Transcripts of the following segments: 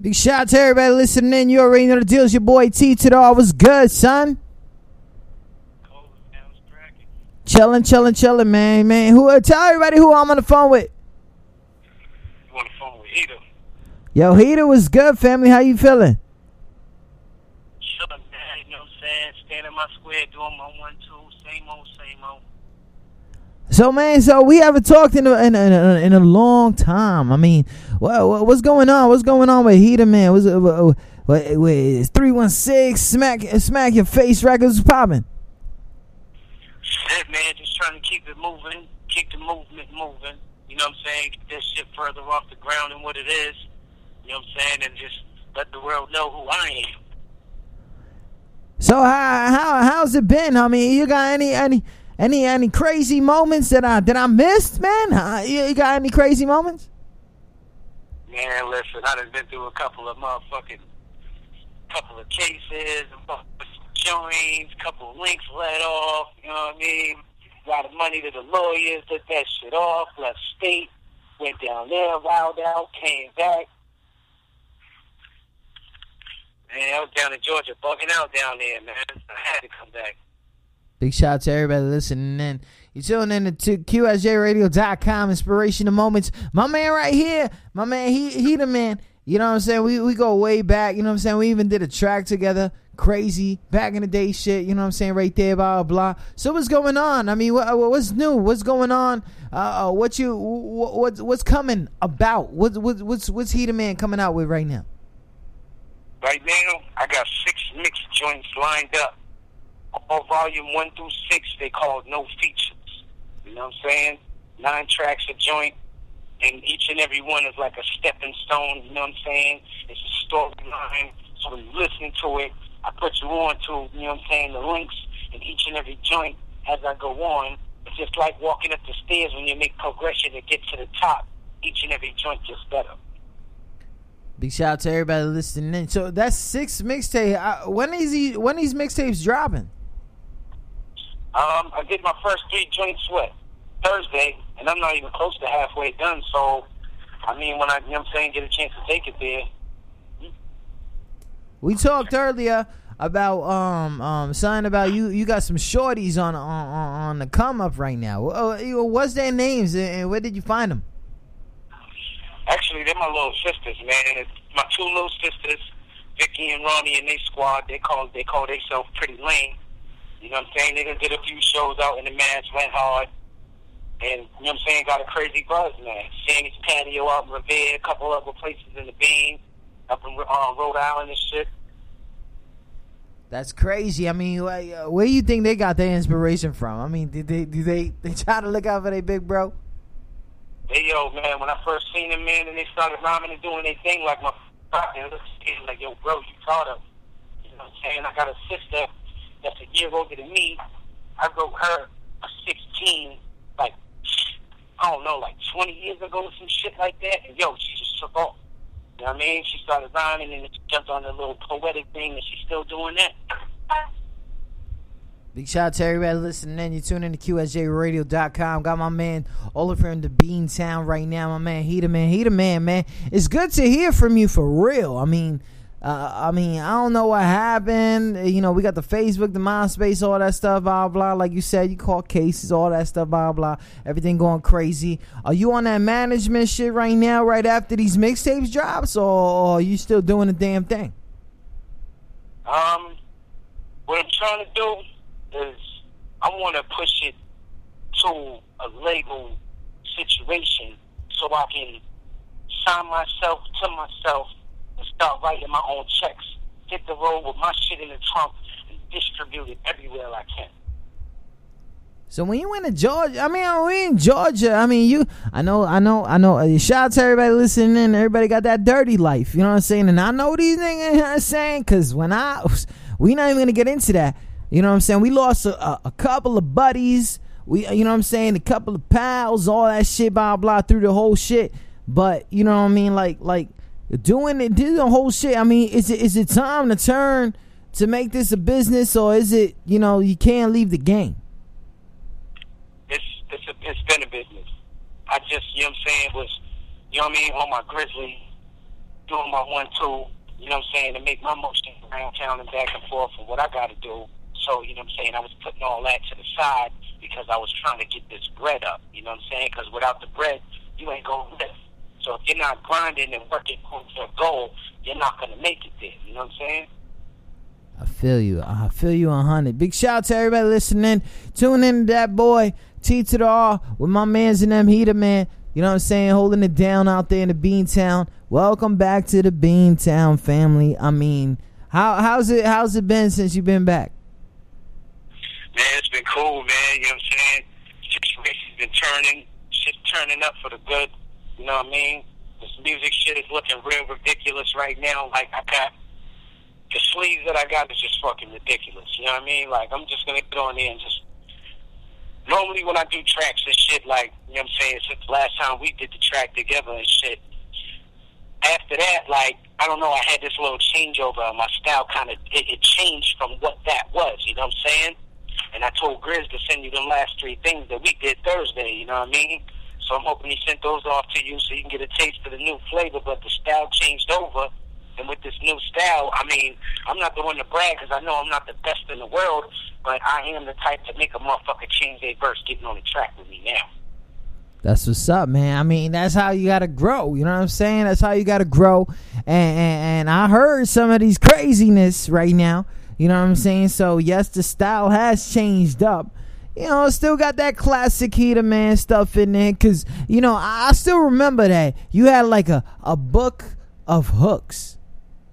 Big shout out to everybody listening in. You already know the deal. It's your boy T to the R. What's good, son? Chilling, chilling, chilling, man. Man, who? Uh, tell everybody who I'm on the phone with. You on the phone with Heater. Yo, Heater was good, family. How you feeling? Chilling, man. You know what I'm saying? Standing my square, doing my one, two, same old, same old. So, man, so we haven't talked in a, in a, in a, in a long time. I mean, what, what's going on? What's going on with Heater, man? What's it? What, what, what, three one six smack smack your face records popping. Shit, man. Just trying to keep it moving, keep the movement moving. You know what I'm saying? Get this shit further off the ground than what it is. You know what I'm saying? And just let the world know who I am. So how how how's it been? I mean, you got any any any any crazy moments that I that I missed, man? Uh, you, got any crazy moments? Man, listen, I done been through a couple of motherfucking, couple of cases, a of joints, couple of links let off, you know what I mean? Got the money to the lawyers, took that shit off, left state, went down there, wowed out, came back. Man, I was down in Georgia, bugging out down there, man. I had to come back. Big shout out to everybody listening in. You're tuning in to QSJRadio.com, inspirational moments. My man right here, my man, he he the man. You know what I'm saying? We we go way back. You know what I'm saying? We even did a track together. Crazy back in the day, shit. You know what I'm saying? Right there, blah blah. So what's going on? I mean, what, what's new? What's going on? Uh, uh, what you what, what's coming about? What's what's what's what's he the man coming out with right now? Right now, I got six mix joints lined up. All volume one through six, they called no features. You know what I'm saying? Nine tracks a joint, and each and every one is like a stepping stone. You know what I'm saying? It's a storyline. So when you listen to it, I put you on to, you know what I'm saying, the links in each and every joint as I go on. It's just like walking up the stairs when you make progression to get to the top. Each and every joint gets better. Big shout out to everybody listening in. So that's six mixtape. Uh, when is he? When these mixtapes dropping? Um, I did my first three joints what Thursday, and I'm not even close to halfway done. So, I mean, when I, you know what I'm saying, get a chance to take it there. We talked earlier about um um something about you. You got some shorties on on on the come up right now. What's their names and where did you find them? Actually, they're my little sisters, man. It's my two little sisters, Vicky and Ronnie, and they squad. They call they call themselves Pretty Lane. You know what I'm saying? They done did a few shows out in the match, went hard. And, you know what I'm saying, got a crazy buzz, man. Sandy's Patio out in Revere, a couple other places in the Bean, up in uh, Rhode Island and shit. That's crazy. I mean, where, where do you think they got their inspiration from? I mean, did they do they they try to look out for their big bro? Hey, yo, man, when I first seen them, man, and they started rhyming and doing their thing, like my partner, like, yo, bro, you taught them. You know what I'm saying? I got a sister that's a year older than me. I wrote her a 16, like, I don't know, like 20 years ago or some shit like that. And yo, she just took off. You know what I mean? She started rhyming and it jumped on the little poetic thing, and she's still doing that. Big shout out to everybody listening in. You tune in to QSJRadio.com. Got my man Oliver in the Bean Town right now. My man, he the man, he the man, man. It's good to hear from you for real. I mean, uh, I mean, I don't know what happened. You know, we got the Facebook, the MySpace, all that stuff, blah blah. Like you said, you caught cases, all that stuff, blah blah. Everything going crazy. Are you on that management shit right now? Right after these mixtapes drops, or are you still doing the damn thing? Um, what I'm trying to do is I want to push it to a label situation so I can sign myself to myself start writing my own checks. Hit the road with my shit in the trunk and distribute it everywhere I can. So when you went to Georgia, I mean, we in Georgia. I mean, you, I know, I know, I know. Uh, shout out to everybody listening in. Everybody got that dirty life. You know what I'm saying? And I know these niggas. You know I'm saying? Because when I, we not even gonna get into that. You know what I'm saying? We lost a, a, a couple of buddies. We, you know what I'm saying? A couple of pals, all that shit, blah blah, through the whole shit. But you know what I mean? Like, like doing it, doing the whole shit. I mean, is it is it time to turn to make this a business, or is it you know you can't leave the game? It's it's a, it's been a business. I just you know what I'm saying was you know what I mean on my grizzly. doing my one two, you know what I'm saying, to make my motion around town and back and forth and what I got to do. So, you know what I'm saying, I was putting all that to the side because I was trying to get this bread up, you know what I'm saying? Because without the bread, you ain't going to live. So if you're not grinding and working towards your goal, you're not going to make it there, you know what I'm saying? I feel you. I feel you a hundred. Big shout out to everybody listening. Tune in to that boy T to the R with my man's in them heater man. You know what I'm saying? Holding it down out there in the Beantown. Welcome back to the Beantown family. I mean, how how's it how's it been since you've been back? Man, it's been cool, man. You know what I'm saying? Situation's been turning. Shit's turning up for the good. You know what I mean? This music shit is looking real ridiculous right now. Like I got the sleeves that I got is just fucking ridiculous. You know what I mean? Like I'm just gonna get on there and just normally when I do tracks and shit, like you know what I'm saying, since the last time we did the track together and shit. After that, like I don't know, I had this little changeover. My style kind of it, it changed from what that was. You know what I'm saying? And I told Grizz to send you the last three things that we did Thursday. You know what I mean? So I'm hoping he sent those off to you so you can get a taste of the new flavor. But the style changed over and with this new style, I mean, I'm not the one to brag because I know I'm not the best in the world, but I am the type to make a motherfucker change their verse getting on the track with me now. That's what's up, man. I mean, that's how you gotta grow. You know what I'm saying? That's how you gotta grow. And, and, and I heard some of these craziness right now. You know what I'm saying? So yes, the style has changed up. You know, still got that classic heater man stuff in there. Cause you know, I, I still remember that you had like a a book of hooks.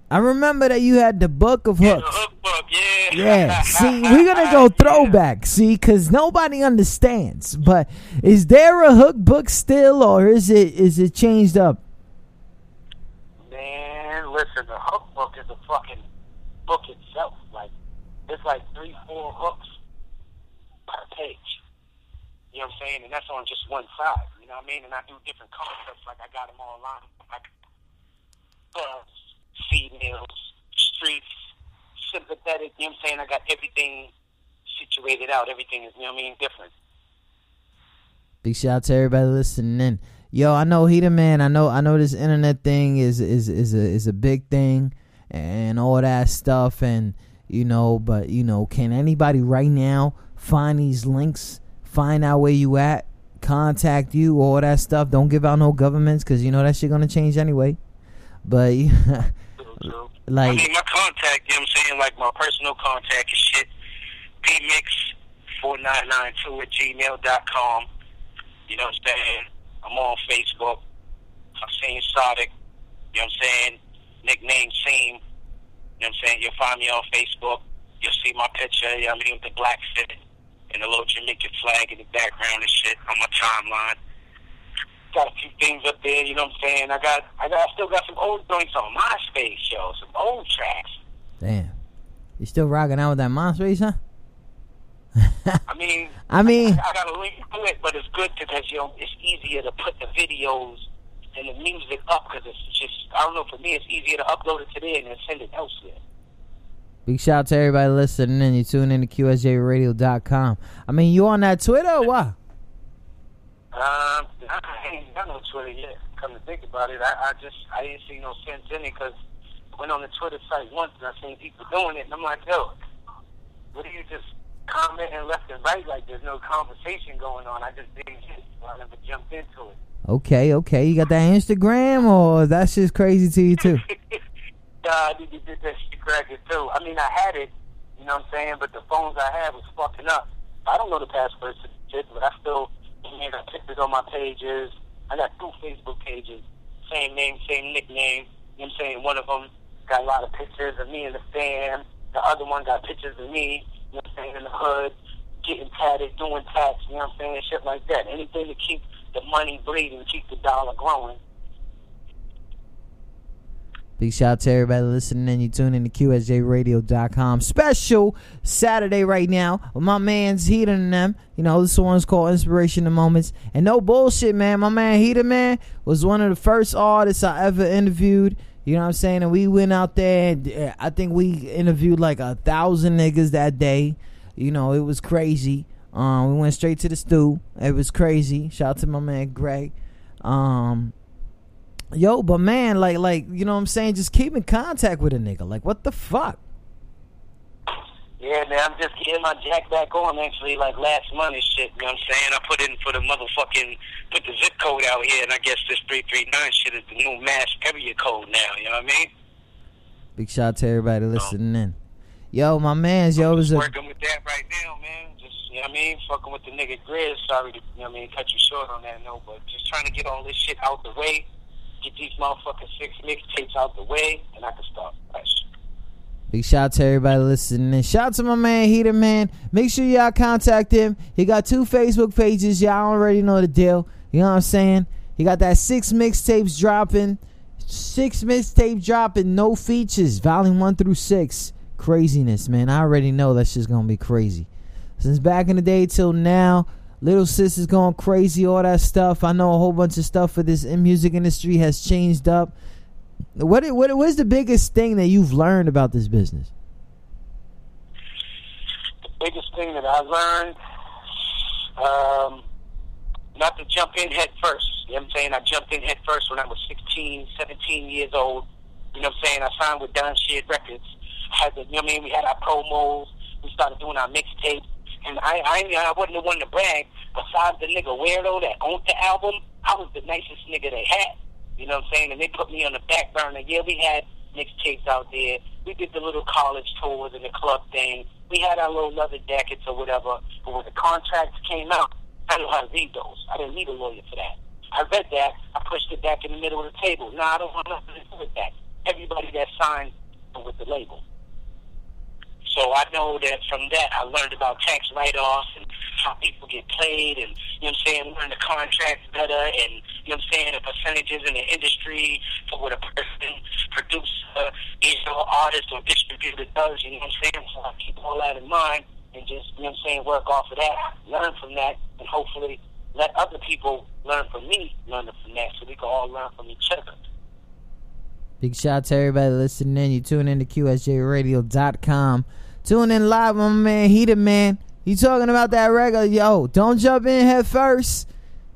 I remember that you had the book of Yeah, hooks. the hook book, yeah. Yeah, see, we're gonna go throwback, see, because nobody understands. But is there a hook book still, or is it is it changed up? Man, listen, the hook book is a fucking book itself. Like, it's like three, four hooks. You know what I'm saying? And that's on just one side. You know what I mean? And I do different concepts. Like, I got them all lined. Like, buzz, females, streets, sympathetic. You know what I'm saying? I got everything situated out. Everything is, you know what I mean, different. Big shout out to everybody listening in. Yo, I know he the man. I know I know this internet thing is is is a is a big thing and all that stuff and you know, but you know, can anybody right now find these links, find out where you at, contact you, all that stuff. Don't give out no governments cuz you know that shit to change anyway. But true. I like mean, my contact, you know what I'm saying? Like, my personal contact is shit. pmix4992 at gmail.com. You know what I'm saying? I'm on Facebook. Hussein Sadiq. You know what I'm saying? Nickname Seam. You know what I'm saying? You'll find me on Facebook. You'll see my picture, you know what I mean, with the black fit and a little Jamaican flag in the background and shit on my timeline. Got a few things up there, you know what I'm saying? I got, I got, I still got some old joints on MySpace, yo, some old tracks. damn. You still rocking out with that MySpace, huh? I mean, I mean, I got a link to it, but it's good because you know it's easier to put the videos and the music up because it's just I don't know. For me, it's easier to upload it to there and then send it elsewhere. Big shout out to everybody listening and You tune in to QSJRadio.com. I mean, you on that Twitter or what? Um, I ain't got no Twitter yet. Come to think about it, I, I just I didn't see no sense in it because I went on the Twitter site once and I seen people doing it, and I'm like, yo, what do you just commenting left and right like there's no conversation going on? I just didn't get it, so I never jumped into it. Okay, okay. You got that Instagram or that's just crazy to you too? Nah, I did, did that shit cracking too. I mean, I had it, you know what I'm saying, but the phones I had was fucking up. I don't know the passwords to shit, but I still, I I pictures on my pages. I got two Facebook pages, same name, same nickname. You know what I'm saying? One of them got a lot of pictures of me and the fam. The other one got pictures of me, you know what I'm saying, in the hood, getting tatted, doing tats, you know what I'm saying, shit like that. Anything to keep the money bleeding, keep the dollar growing. Big shout out to everybody listening and You tune in to QSJRadio.com. Special Saturday right now my man's Heater and them. You know, this one's called Inspiration Moments. And no bullshit, man. My man Heater Man was one of the first artists I ever interviewed. You know what I'm saying? And we went out there. And uh, I think we interviewed like a thousand niggas that day. You know, it was crazy. Um, we went straight to the stew. It was crazy. Shout out to my man Greg. Um, Yo, but man, like, like you know what I'm saying? Just keep in contact with a nigga. Like, what the fuck? Yeah, man, I'm just getting my jack back on actually like last month and shit, you know what I'm saying? I put in for the motherfucking put the zip code out here and I guess this three three nine shit is the new mass area code now, you know what I mean? Big shout out to everybody listening in. Yo, my man's yo was just a working with that right now, man. Just you know what I mean, fucking with the nigga Grizz, sorry to you know what I mean, cut you short on that note, but just trying to get all this shit out the way, get these motherfucking six mixtapes out the way, and I can start fresh. Big shout out to everybody listening. Shout out to my man Heater Man. Make sure y'all contact him. He got two Facebook pages. Y'all already know the deal. You know what I'm saying? He got that six mixtapes dropping. Six mixtape dropping, no features. Volume one through six. Craziness, man. I already know that's just gonna be crazy. Since back in the day till now, Little Sis is going crazy, all that stuff. I know a whole bunch of stuff for this music industry has changed up. What what what is the biggest thing that you've learned about this business? the biggest thing that I learned, um, not to jump in head first. You know what I'm saying? I jumped in head first when I was 16, 17 years old. You know what I'm saying? I signed with Don Shea Records. Had the, you know what I mean? We had our promos. We started doing our mixtapes. And I, I, I wasn't the one to brag. Besides the nigga Weirdo that owned the album, I was the nicest nigga they had. You know what I'm saying? And they put me on the back burner. Yeah, we had mixtapes out there. We did the little college tours and the club thing. We had our little leather jackets or whatever. But when the contracts came out, I knew how to read those. I didn't need a lawyer for that. I read that. I pushed it back in the middle of the table. No, I don't want nothing to do with that. Everybody that signed with the label. So I know that from that I learned about tax write-offs and how people get paid and, you know what I'm saying, learn the contracts better and, you know what I'm saying, the percentages in the industry for what a person, producer, digital artist or distributor does, you know what I'm saying? So I keep all that in mind and just, you know what I'm saying, work off of that, learn from that, and hopefully let other people learn from me, learn from that, so we can all learn from each other. Big shout out to everybody listening in. You tune in to QSJRadio.com. Tune in live my man Heater Man. He talking about that regular. Yo, don't jump in head first.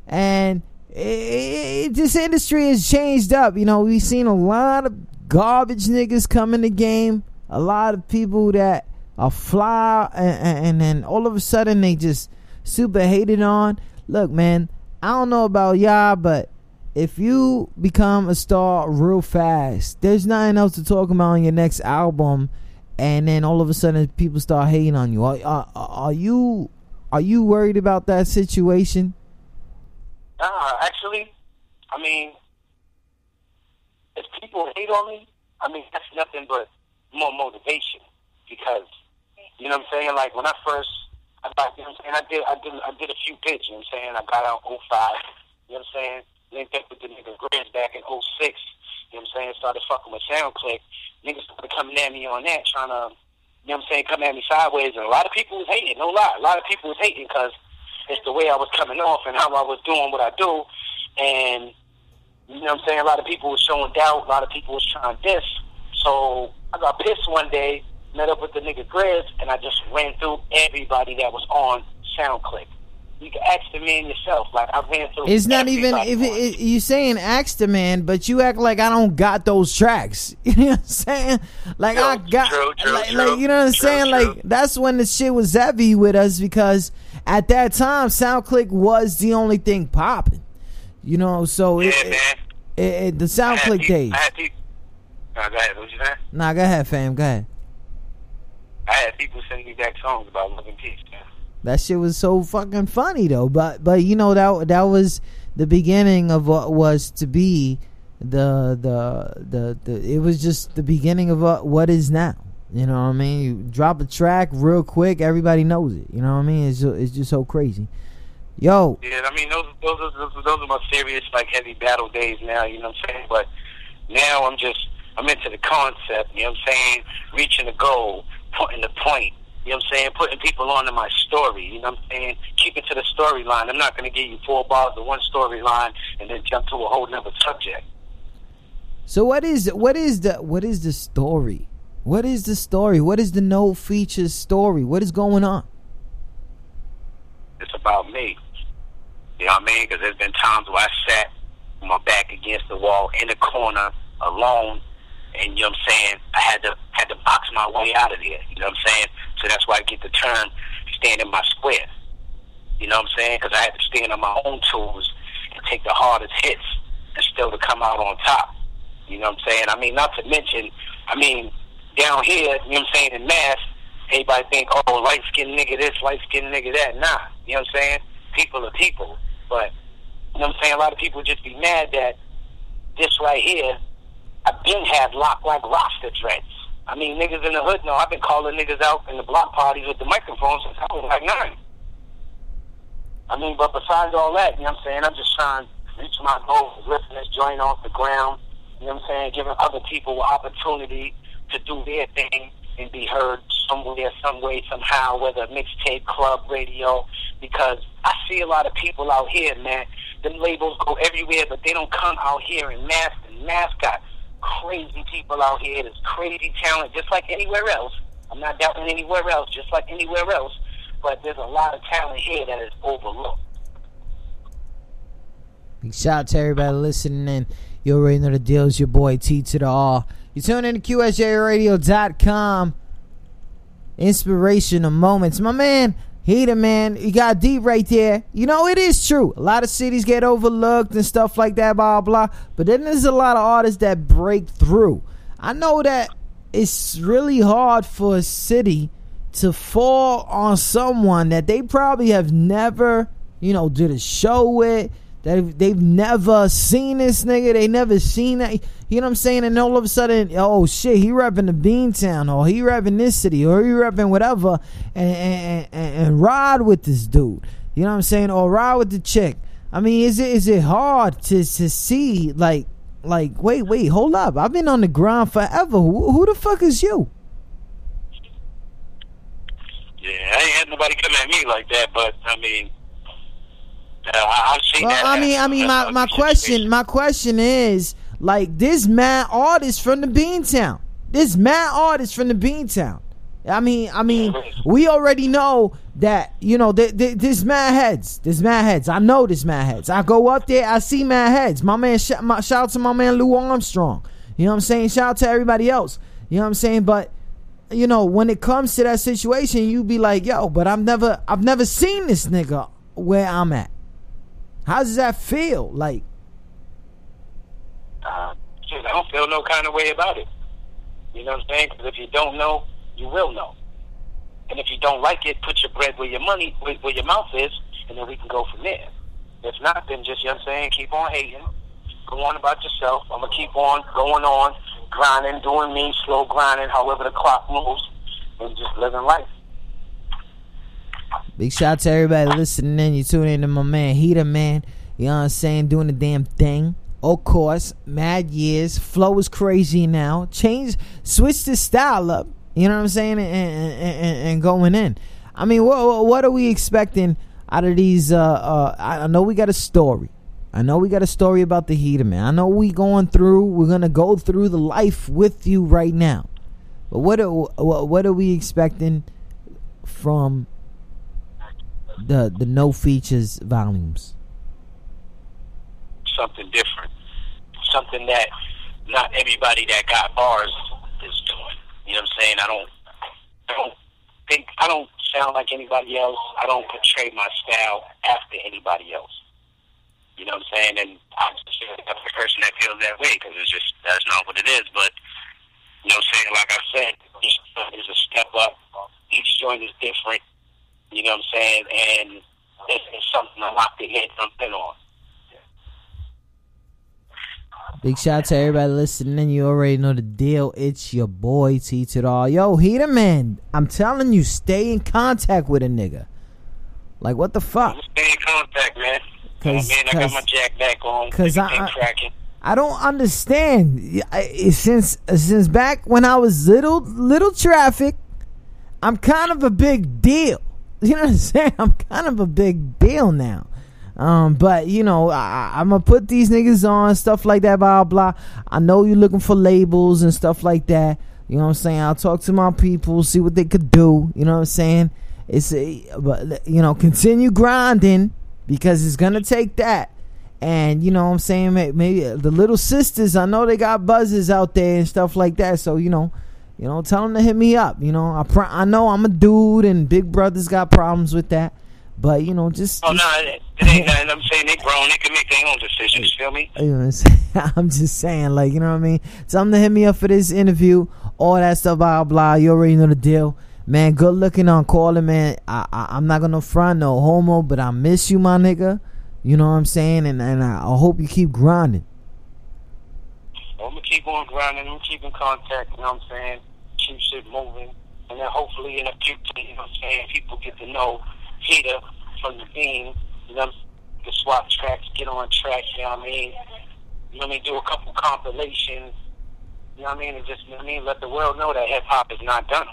And it, it, this industry has changed up. You know, we've seen a lot of garbage niggas come in the game. A lot of people that are fly, and, and then all of a sudden they just super hated on. Look, man, I don't know about y'all, but if you become a star real fast, there's nothing else to talk about on your next album, and then all of a sudden people start hating on you. Are, are, are you are you worried about that situation? Nah, actually, I mean, if people hate on me, I mean that's nothing but more motivation because you know what I'm saying. Like when I first, I you know what I'm saying. I did, I did, I did a few bits. You know what I'm saying. I got out 05. You know what I'm saying. Linked up with the nigga Grizz back in 06. You know what I'm saying. Started fucking with SoundClick. Niggas started coming at me on that, trying to, you know what I'm saying, come at me sideways. And a lot of people was hating. No lie, a lot of people was hating because it's the way I was coming off and how I was doing what I do. And you know what I'm saying? A lot of people was showing doubt. A lot of people was trying this. So I got pissed one day, met up with the nigga Grizz, and I just ran through everybody that was on SoundClick. You can ask the man yourself. Like I've ran through. It's not even if it, it, you saying ask the man, but you act like I don't got those tracks. You know what I'm saying? Like True, I got, true, true, like, like, you know what I'm saying? Like that's when the shit was heavy with us because at that time SoundClick was the only thing popping. You know, so Yeah, it, man. it, the SoundClick days. I had. Nah, go ahead. What you saying? Nah, go ahead, fam. Go ahead. I had people sending me back songs about love and peace, man. That shit was so fucking funny though. But but you know that that was the beginning of what was to be the the the, the it was just the beginning of what, what is now. You know what I mean? You drop a track real quick, everybody knows it. You know what I mean? It's it's just so crazy. Yo, Yeah, I mean those those are those are my serious like heavy battle days now. You know what I'm saying? But now I'm just I'm into the concept. You know what I'm saying? Reaching the goal, putting the point. You know what I'm saying? Putting people onto my story. You know what I'm saying? Keeping to the storyline. I'm not going to give you four bars of one storyline and then jump to a whole nother subject. so what is what is the what is the story? What is the story? What is the no features story? What is going on? It's about me. You know what I mean? Because there's been times where I sat with my back against the wall in the corner, alone. And you know what I'm saying? I had to had to box my way out of there. You know what I'm saying? So that's why I get the term stand in my square. You know what I'm saying? Because I had to stand on my own tools and take the hardest hits and still to come out on top. You know what I'm saying? I mean, not to mention, I mean, down here, you know what I'm saying, in Mass, everybody think, oh, light skinned nigga this, light skinned nigga that. Nah, you know what I'm saying? People are people. But, you know what I'm saying? A lot of people just be mad that this right here, I've been had locked like roster dreads. I mean, niggas in the hood know I've been calling niggas out in the block parties with the microphone since I was like nine. I mean, but besides all that, you know what I'm saying? I'm just trying to reach my goal of lifting this joint off the ground. You know what I'm saying? Giving other people opportunity to do their thing and be heard somewhere, some way, somehow, whether mixtape, club, radio. Because I see a lot of people out here, man. Them labels go everywhere, but they don't come out here in mass and mascot. Crazy people out here. There's crazy talent, just like anywhere else. I'm not doubting anywhere else, just like anywhere else but there's a lot of talent here that is overlooked. Big shout out to everybody listening in. You already know the deal. It's your boy T to the R. You tune in to QSJRadio.com. Inspirational moments. My man, Heater man, you got deep right there. You know, it is true. A lot of cities get overlooked and stuff like that, blah, blah. But then there's a lot of artists that break through. I know that it's really hard for a city to fall on someone that they probably have never, you know, did a show with. That they've never seen this nigga, they never seen that. You know what I'm saying? And all of a sudden, oh shit, he repping the Bean Town, or he repping this city, or he repping whatever, and, and, and, and ride with this dude. You know what I'm saying? Or ride with the chick. I mean, is it is it hard to to see like like wait wait hold up? I've been on the ground forever. Who, who the fuck is you? Yeah, I ain't had nobody come at me like that, but I mean, I've well, that. I mean, I mean, my, my question, my question is like this mad artist from the Beantown. This mad artist from the Beantown. I mean, I mean, we already know that you know th- th- this mad heads, this mad heads. I know this mad heads. I go up there, I see mad heads. My man, sh- my, shout out to my man Lou Armstrong. You know what I'm saying? Shout out to everybody else. You know what I'm saying? But you know, when it comes to that situation, you be like, yo, but I've never I've never seen this nigga where I'm at. How does that feel? Like uh, I don't feel no kind of way about it. You know what I'm saying? Because if you don't know, you will know. And if you don't like it, put your bread where your money, where, where your mouth is, and then we can go from there. If not, then just, you know what I'm saying, keep on hating. Go on about yourself. I'm going to keep on going on grinding, doing me, slow grinding, however the clock moves, and just living life. Big shout out to everybody listening in. You tune in to my man Heater Man. You know what I'm saying? Doing the damn thing. Of course, mad years. Flow is crazy now. Change, switch the style up. You know what I'm saying? And, and, and, and going in. I mean, what what are we expecting out of these? Uh, uh, I know we got a story. I know we got a story about the heater, man. I know we going through. We're gonna go through the life with you right now. But what are what are we expecting from the the no features volumes? Something different. Something that not everybody that got bars is doing. You know what I'm saying? I don't. I don't think. I don't sound like anybody else. I don't portray my style after anybody else. You know what I'm saying? And I'm sure the person that feels that way because it's just that's not what it is. But you know what I'm saying? Like I said, each joint is a step up. Each joint is different. You know what I'm saying? And it's, it's something to lock the head something on. Big shout out to everybody listening. You already know the deal. It's your boy T to the all. Yo, Heater Man, I'm telling you, stay in contact with a nigga. Like what the fuck? Stay in contact, man. Cause, oh, man, I got my jack back on. Cause I, I, I don't understand. Since since back when I was little little traffic, I'm kind of a big deal. You know what I'm saying? I'm kind of a big deal now. Um, but you know, I, am gonna put these niggas on stuff like that, blah blah. I know you're looking for labels and stuff like that. You know what I'm saying? I'll talk to my people, see what they could do. You know what I'm saying? It's a, but you know, continue grinding because it's gonna take that. And you know what I'm saying? Maybe the little sisters, I know they got buzzes out there and stuff like that. So, you know, you know, tell them to hit me up. You know, I pr- I know I'm a dude and big Brother's got problems with that. But, you know, just. Oh, no, it ain't nothing. I'm saying they grown. They can make their own decisions. Feel me? You know I'm just saying, like, you know what I mean? Tell them to hit me up for this interview. All that stuff, blah, blah. You already know the deal. Man, good looking on calling, man. I, I, I'm not going to front no homo, but I miss you, my nigga. You know what I'm saying? And and I, I hope you keep grinding. I'm gonna keep on grinding. I'm gonna keep in contact. You know what I'm saying? Keep shit moving, and then hopefully in the future, you know what I'm saying, people get to know Peter from the Bean. You know, the swap tracks, get on track. You know what I mean? You know what I mean? Do a couple compilations. You know what I mean? And just you know what I mean, let the world know that hip hop is not done.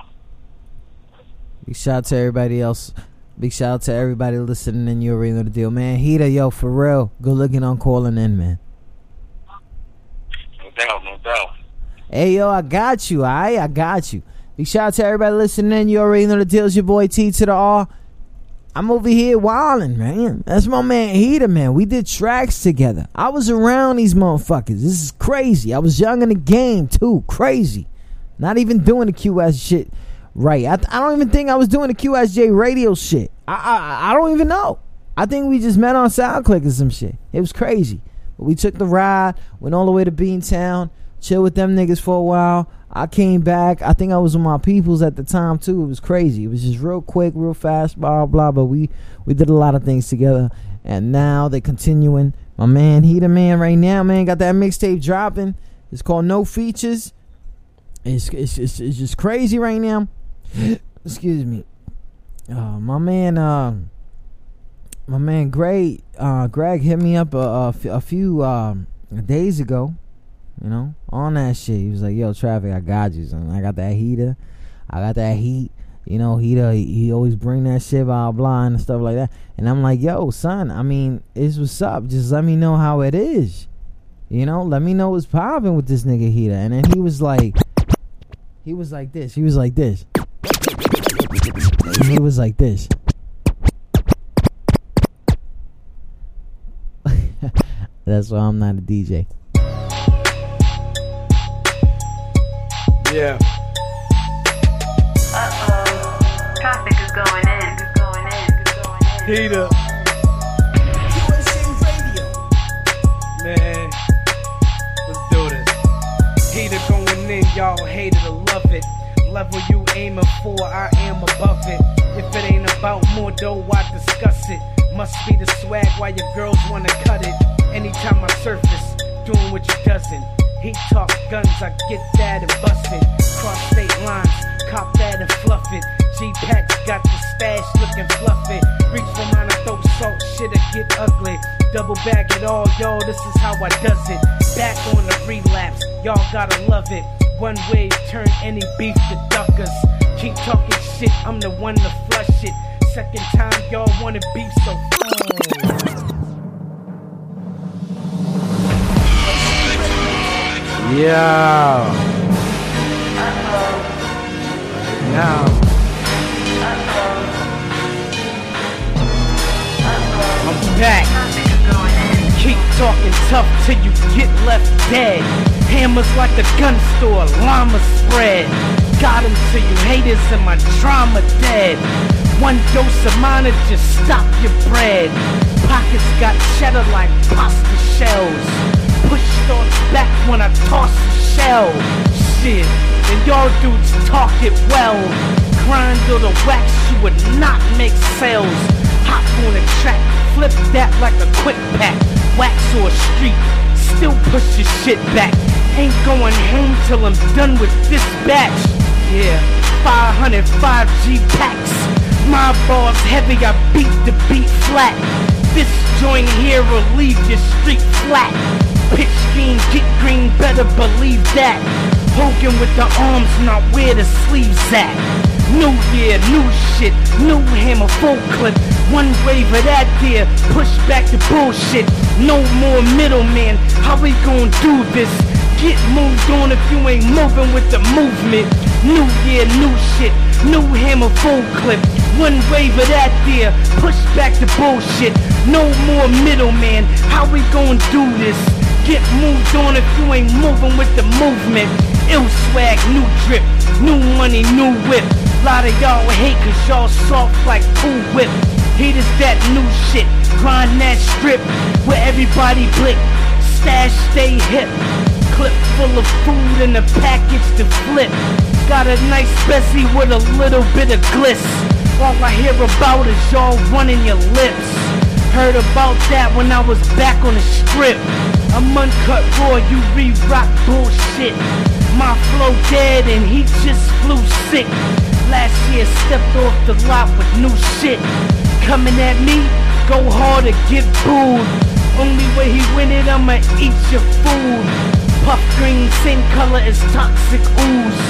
Big shout out to everybody else Big shout out to everybody listening in. You already know the deal, man. Heater, yo, for real. Good looking on calling in, man. No doubt, no doubt. Hey, yo, I got you. I I got you. Big shout out to everybody listening in. You already know the deal. It's your boy T to the R. I'm over here wilding, man. That's my man Heater, man. We did tracks together. I was around these motherfuckers. This is crazy. I was young in the game, too. Crazy. Not even doing the QS shit right. I, I don't even think I was doing the QSJ radio shit. I, I I don't even know. I think we just met on SoundClick or some shit. It was crazy. But we took the ride, went all the way to Beantown, chill with them niggas for a while. I came back. I think I was with my peoples at the time too. It was crazy. It was just real quick, real fast, blah blah. But we we did a lot of things together, and now they're continuing. My man, he the man right now, man. Got that mixtape dropping. It's called No Features. It's it's it's, it's just crazy right now. excuse me. Uh, my man, uh, my man, Greg, uh, Greg hit me up a, a, f- a few um, days ago. You know, on that shit, he was like, "Yo, traffic, I got you, son. I got that heater. I got that heat. You know. He, uh, he always bring that shit, blah blah, and stuff like that." And I'm like, "Yo, son. I mean, it's what's up. Just let me know how it is. You know, let me know what's popping with this nigga heater." And then he was like, he was like this. He was like this. He was like this. That's why I'm not a DJ. Yeah. Uh-oh. Traffic is going in. Going in. Going in. Heater. Man. Let's do this. Heater going in, y'all hated to love it level you aiming for, I am above it. If it ain't about more dough, why discuss it? Must be the swag why your girls wanna cut it. Anytime I surface, doing what you doesn't. He talk guns, I get that and bust it. Cross state lines, cop that and fluff it. G-Packs got the stash looking fluffy. Reach for mine and throw salt, shit it get ugly. Double bag it all, yo, this is how I does it. Back on the relapse, y'all gotta love it. One way turn any beef to duckers. Keep talking shit, I'm the one to flush it. Second time y'all wanna beef, so. Yeah. Now. I'm back keep talking tough till you get left dead. Hammers like a gun store, llama spread. Got him till you haters and my drama dead. One dose of mine just stop your bread. Pockets got cheddar like pasta shells. Push thoughts back when I toss the shell. Shit, and y'all dudes talk it well. Grind or the wax, you would not make sales. Hop on a track, flip that like a quick pack wax or street. Still push your shit back. Ain't going home till I'm done with this batch. Yeah, 505 G packs. My balls heavy, I beat the beat flat. This joint here will leave your street flat. Pitch green, get green, better believe that. Hogan with the arms, not where the sleeves at. New year, new shit, new hammer, full clip. One wave of that there, push back the bullshit. No more middleman, how we gon' do this? Get moved on if you ain't moving with the movement. New year, new shit, new hammer, full clip. One wave of that there, push back the bullshit. No more middleman. How we gonna do this? Get moved on if you ain't moving with the movement. Ill swag, new drip, new money, new whip. Lot of y'all hate cause y'all soft like Cool Whip. Heat is that new shit, grind that strip where everybody blick. Stash stay hip, clip full of food and a package to flip. Got a nice Bessie with a little bit of gliss. All I hear about is y'all running your lips. Heard about that when I was back on the strip. I'm uncut raw, you re-rock bullshit. My flow dead and he just flew sick. Last year stepped off the lot with new shit. Coming at me, go hard or get booed. Only way he win it, I'ma eat your food. Puff green, same color as toxic ooze.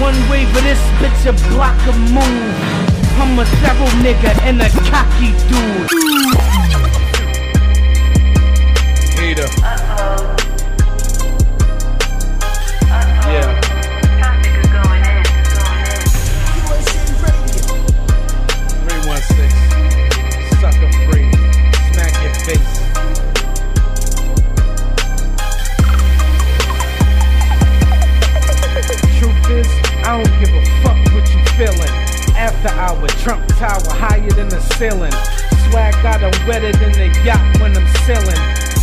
One way for this bitch, a block a move. I'm a thorough nigga and a cocky dude. After hour, Trump Tower higher than the ceiling. Swag got a wetter than the yacht when I'm sailing.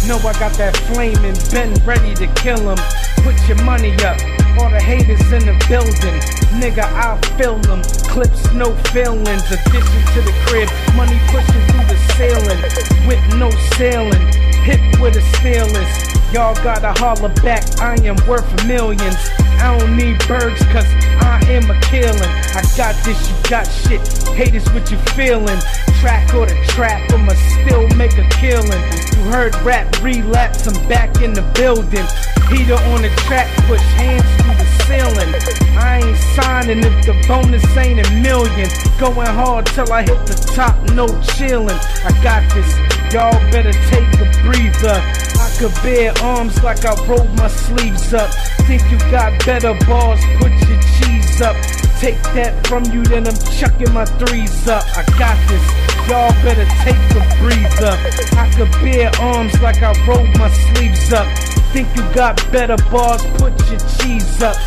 Know I got that flame and been ready to kill 'em. Put your money up. All the haters in the building. Nigga, I'll fill them. Clips, no feelings. Addition to the crib. Money pushing through the ceiling. With no sailing. hit with a stainless. Y'all gotta holler back. I am worth millions. I don't need birds cause I am a killing. I got this, you got shit. Haters what you feeling. Track or the trap, I'ma still make a killing. You heard rap relapse, I'm back in the building. Heater on the track, push hands through the ceiling. I ain't signing if the bonus ain't a million. Going hard till I hit the top, no chillin'. I got this, y'all better take a breather. I could bear arms like I rolled my sleeves up. Think you got better balls, put your cheese up. Take that from you, then I'm chucking my threes up. I got this, y'all better take a breather. I could bear arms like I rolled my sleeves up. Think you got better bars, put your cheese up.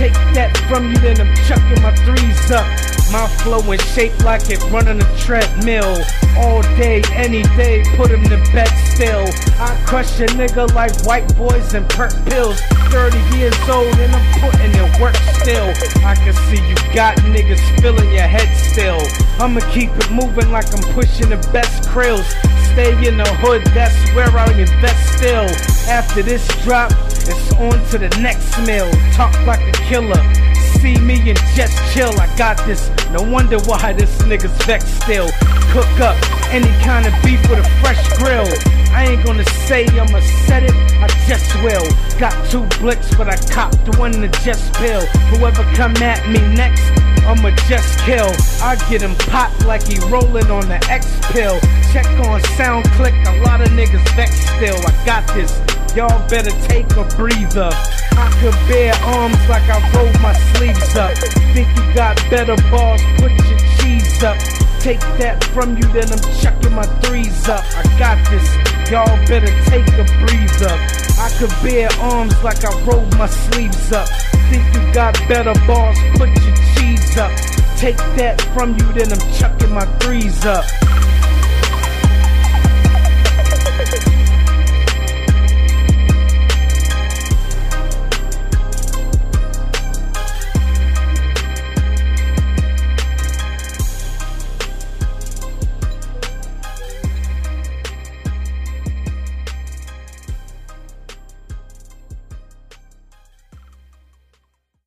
Take that from you, then I'm chucking my threes up. My flow in shape like it running a treadmill. All day, any day, put him to bed still. I crush a nigga like white boys and perk pills. 30 years old and I'm putting in work still. I can see you got niggas filling your head still. I'ma keep it moving like I'm pushing the best krills. Stay in the hood, that's where I invest still. After this drop, it's on to the next mill. Talk like a killer. See me and just chill. I got this. No wonder why this nigga's vexed still. Cook up any kind of beef with a fresh grill. I ain't gonna say I'ma set it, I just will. Got two blicks, but I copped one to just pill. Whoever come at me next, I'ma just kill. I get him popped like he rolling on the X pill. Check on SoundClick, a lot of niggas vexed still. I got this. Y'all better take a breather. I could bear arms like I rolled my sleeves up. Think you got better balls, put your cheese up. Take that from you, then I'm chucking my threes up. I got this. Y'all better take a breather. I could bear arms like I rolled my sleeves up. Think you got better balls, put your cheese up. Take that from you, then I'm chucking my threes up.